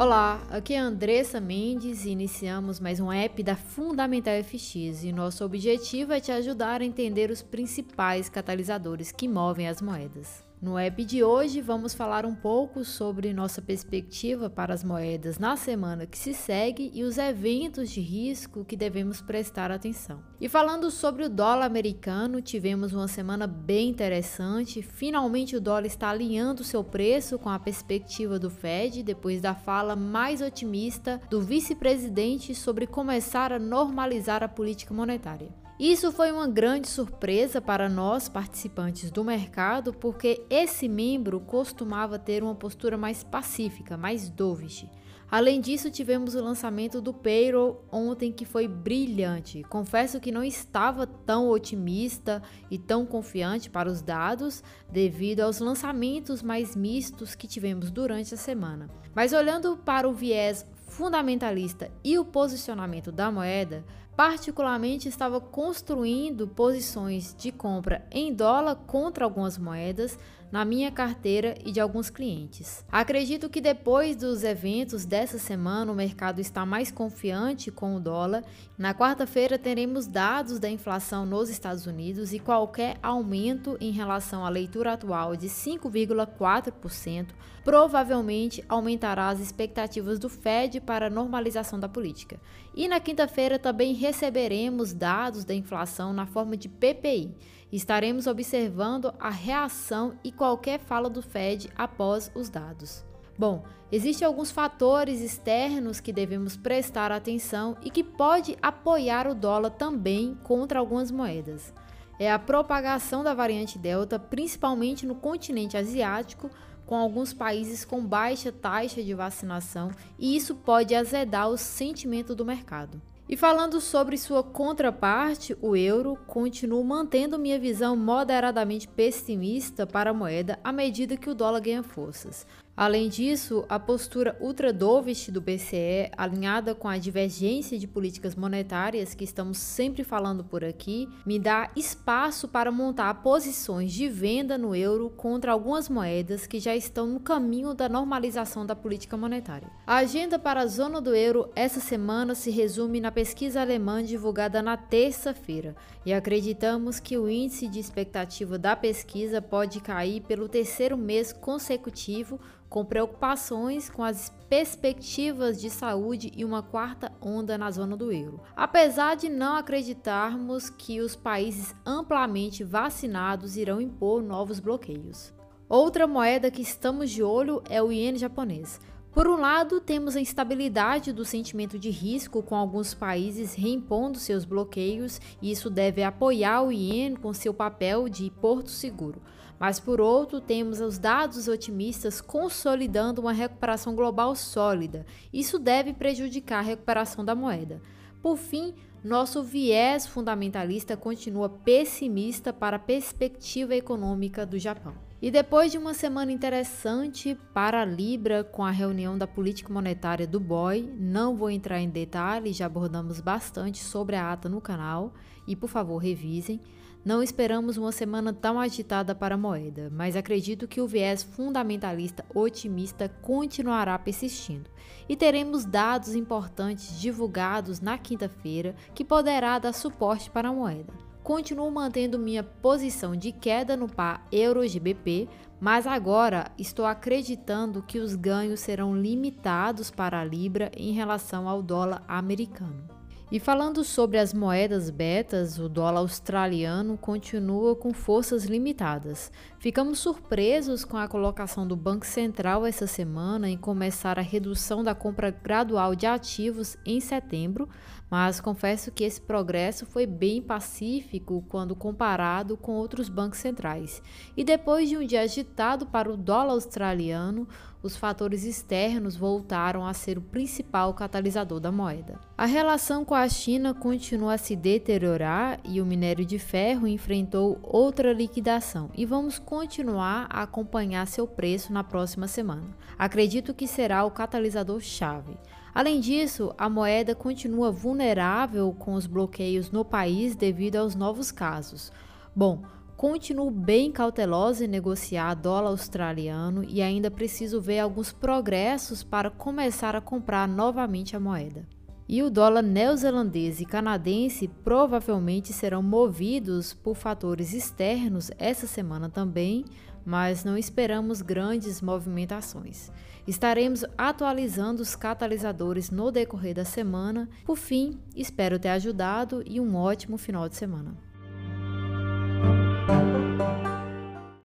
Olá, aqui é Andressa Mendes e iniciamos mais um app da Fundamental FX e nosso objetivo é te ajudar a entender os principais catalisadores que movem as moedas. No app de hoje, vamos falar um pouco sobre nossa perspectiva para as moedas na semana que se segue e os eventos de risco que devemos prestar atenção. E falando sobre o dólar americano, tivemos uma semana bem interessante. Finalmente, o dólar está alinhando seu preço com a perspectiva do Fed depois da fala mais otimista do vice-presidente sobre começar a normalizar a política monetária. Isso foi uma grande surpresa para nós, participantes do mercado, porque esse membro costumava ter uma postura mais pacífica, mais dovish. Além disso, tivemos o lançamento do payroll ontem que foi brilhante. Confesso que não estava tão otimista e tão confiante para os dados devido aos lançamentos mais mistos que tivemos durante a semana. Mas olhando para o viés fundamentalista e o posicionamento da moeda, particularmente estava construindo posições de compra em dólar contra algumas moedas na minha carteira e de alguns clientes. Acredito que depois dos eventos dessa semana o mercado está mais confiante com o dólar. Na quarta-feira teremos dados da inflação nos Estados Unidos e qualquer aumento em relação à leitura atual de 5,4% provavelmente aumentará as expectativas do Fed para a normalização da política. E na quinta-feira também receberemos dados da inflação na forma de PPI Estaremos observando a reação e qualquer fala do Fed após os dados. Bom, existem alguns fatores externos que devemos prestar atenção e que pode apoiar o dólar também contra algumas moedas. É a propagação da variante Delta, principalmente no continente asiático, com alguns países com baixa taxa de vacinação, e isso pode azedar o sentimento do mercado. E falando sobre sua contraparte, o euro, continuo mantendo minha visão moderadamente pessimista para a moeda à medida que o dólar ganha forças. Além disso, a postura ultra dovish do BCE, alinhada com a divergência de políticas monetárias que estamos sempre falando por aqui, me dá espaço para montar posições de venda no euro contra algumas moedas que já estão no caminho da normalização da política monetária. A agenda para a zona do euro essa semana se resume na pesquisa alemã divulgada na terça-feira, e acreditamos que o índice de expectativa da pesquisa pode cair pelo terceiro mês consecutivo com preocupações com as perspectivas de saúde e uma quarta onda na zona do euro. Apesar de não acreditarmos que os países amplamente vacinados irão impor novos bloqueios. Outra moeda que estamos de olho é o iene japonês. Por um lado, temos a instabilidade do sentimento de risco, com alguns países reimpondo seus bloqueios, e isso deve apoiar o iene com seu papel de porto seguro. Mas por outro, temos os dados otimistas consolidando uma recuperação global sólida. Isso deve prejudicar a recuperação da moeda. Por fim, nosso viés fundamentalista continua pessimista para a perspectiva econômica do Japão. E depois de uma semana interessante para a Libra com a reunião da política monetária do BOI, não vou entrar em detalhes, já abordamos bastante sobre a ata no canal e por favor revisem. Não esperamos uma semana tão agitada para a moeda, mas acredito que o viés fundamentalista otimista continuará persistindo e teremos dados importantes divulgados na quinta-feira que poderá dar suporte para a moeda. Continuo mantendo minha posição de queda no par euro-GBP, mas agora estou acreditando que os ganhos serão limitados para a libra em relação ao dólar americano. E falando sobre as moedas betas, o dólar australiano continua com forças limitadas. Ficamos surpresos com a colocação do Banco Central essa semana em começar a redução da compra gradual de ativos em setembro, mas confesso que esse progresso foi bem pacífico quando comparado com outros bancos centrais. E depois de um dia agitado para o dólar australiano, os fatores externos voltaram a ser o principal catalisador da moeda. A relação com a China continua a se deteriorar e o minério de ferro enfrentou outra liquidação e vamos continuar a acompanhar seu preço na próxima semana. Acredito que será o catalisador chave. Além disso, a moeda continua vulnerável com os bloqueios no país devido aos novos casos. Bom, continuo bem cautelosa em negociar dólar australiano e ainda preciso ver alguns progressos para começar a comprar novamente a moeda. E o dólar neozelandês e canadense provavelmente serão movidos por fatores externos essa semana também, mas não esperamos grandes movimentações. Estaremos atualizando os catalisadores no decorrer da semana. Por fim, espero ter ajudado e um ótimo final de semana.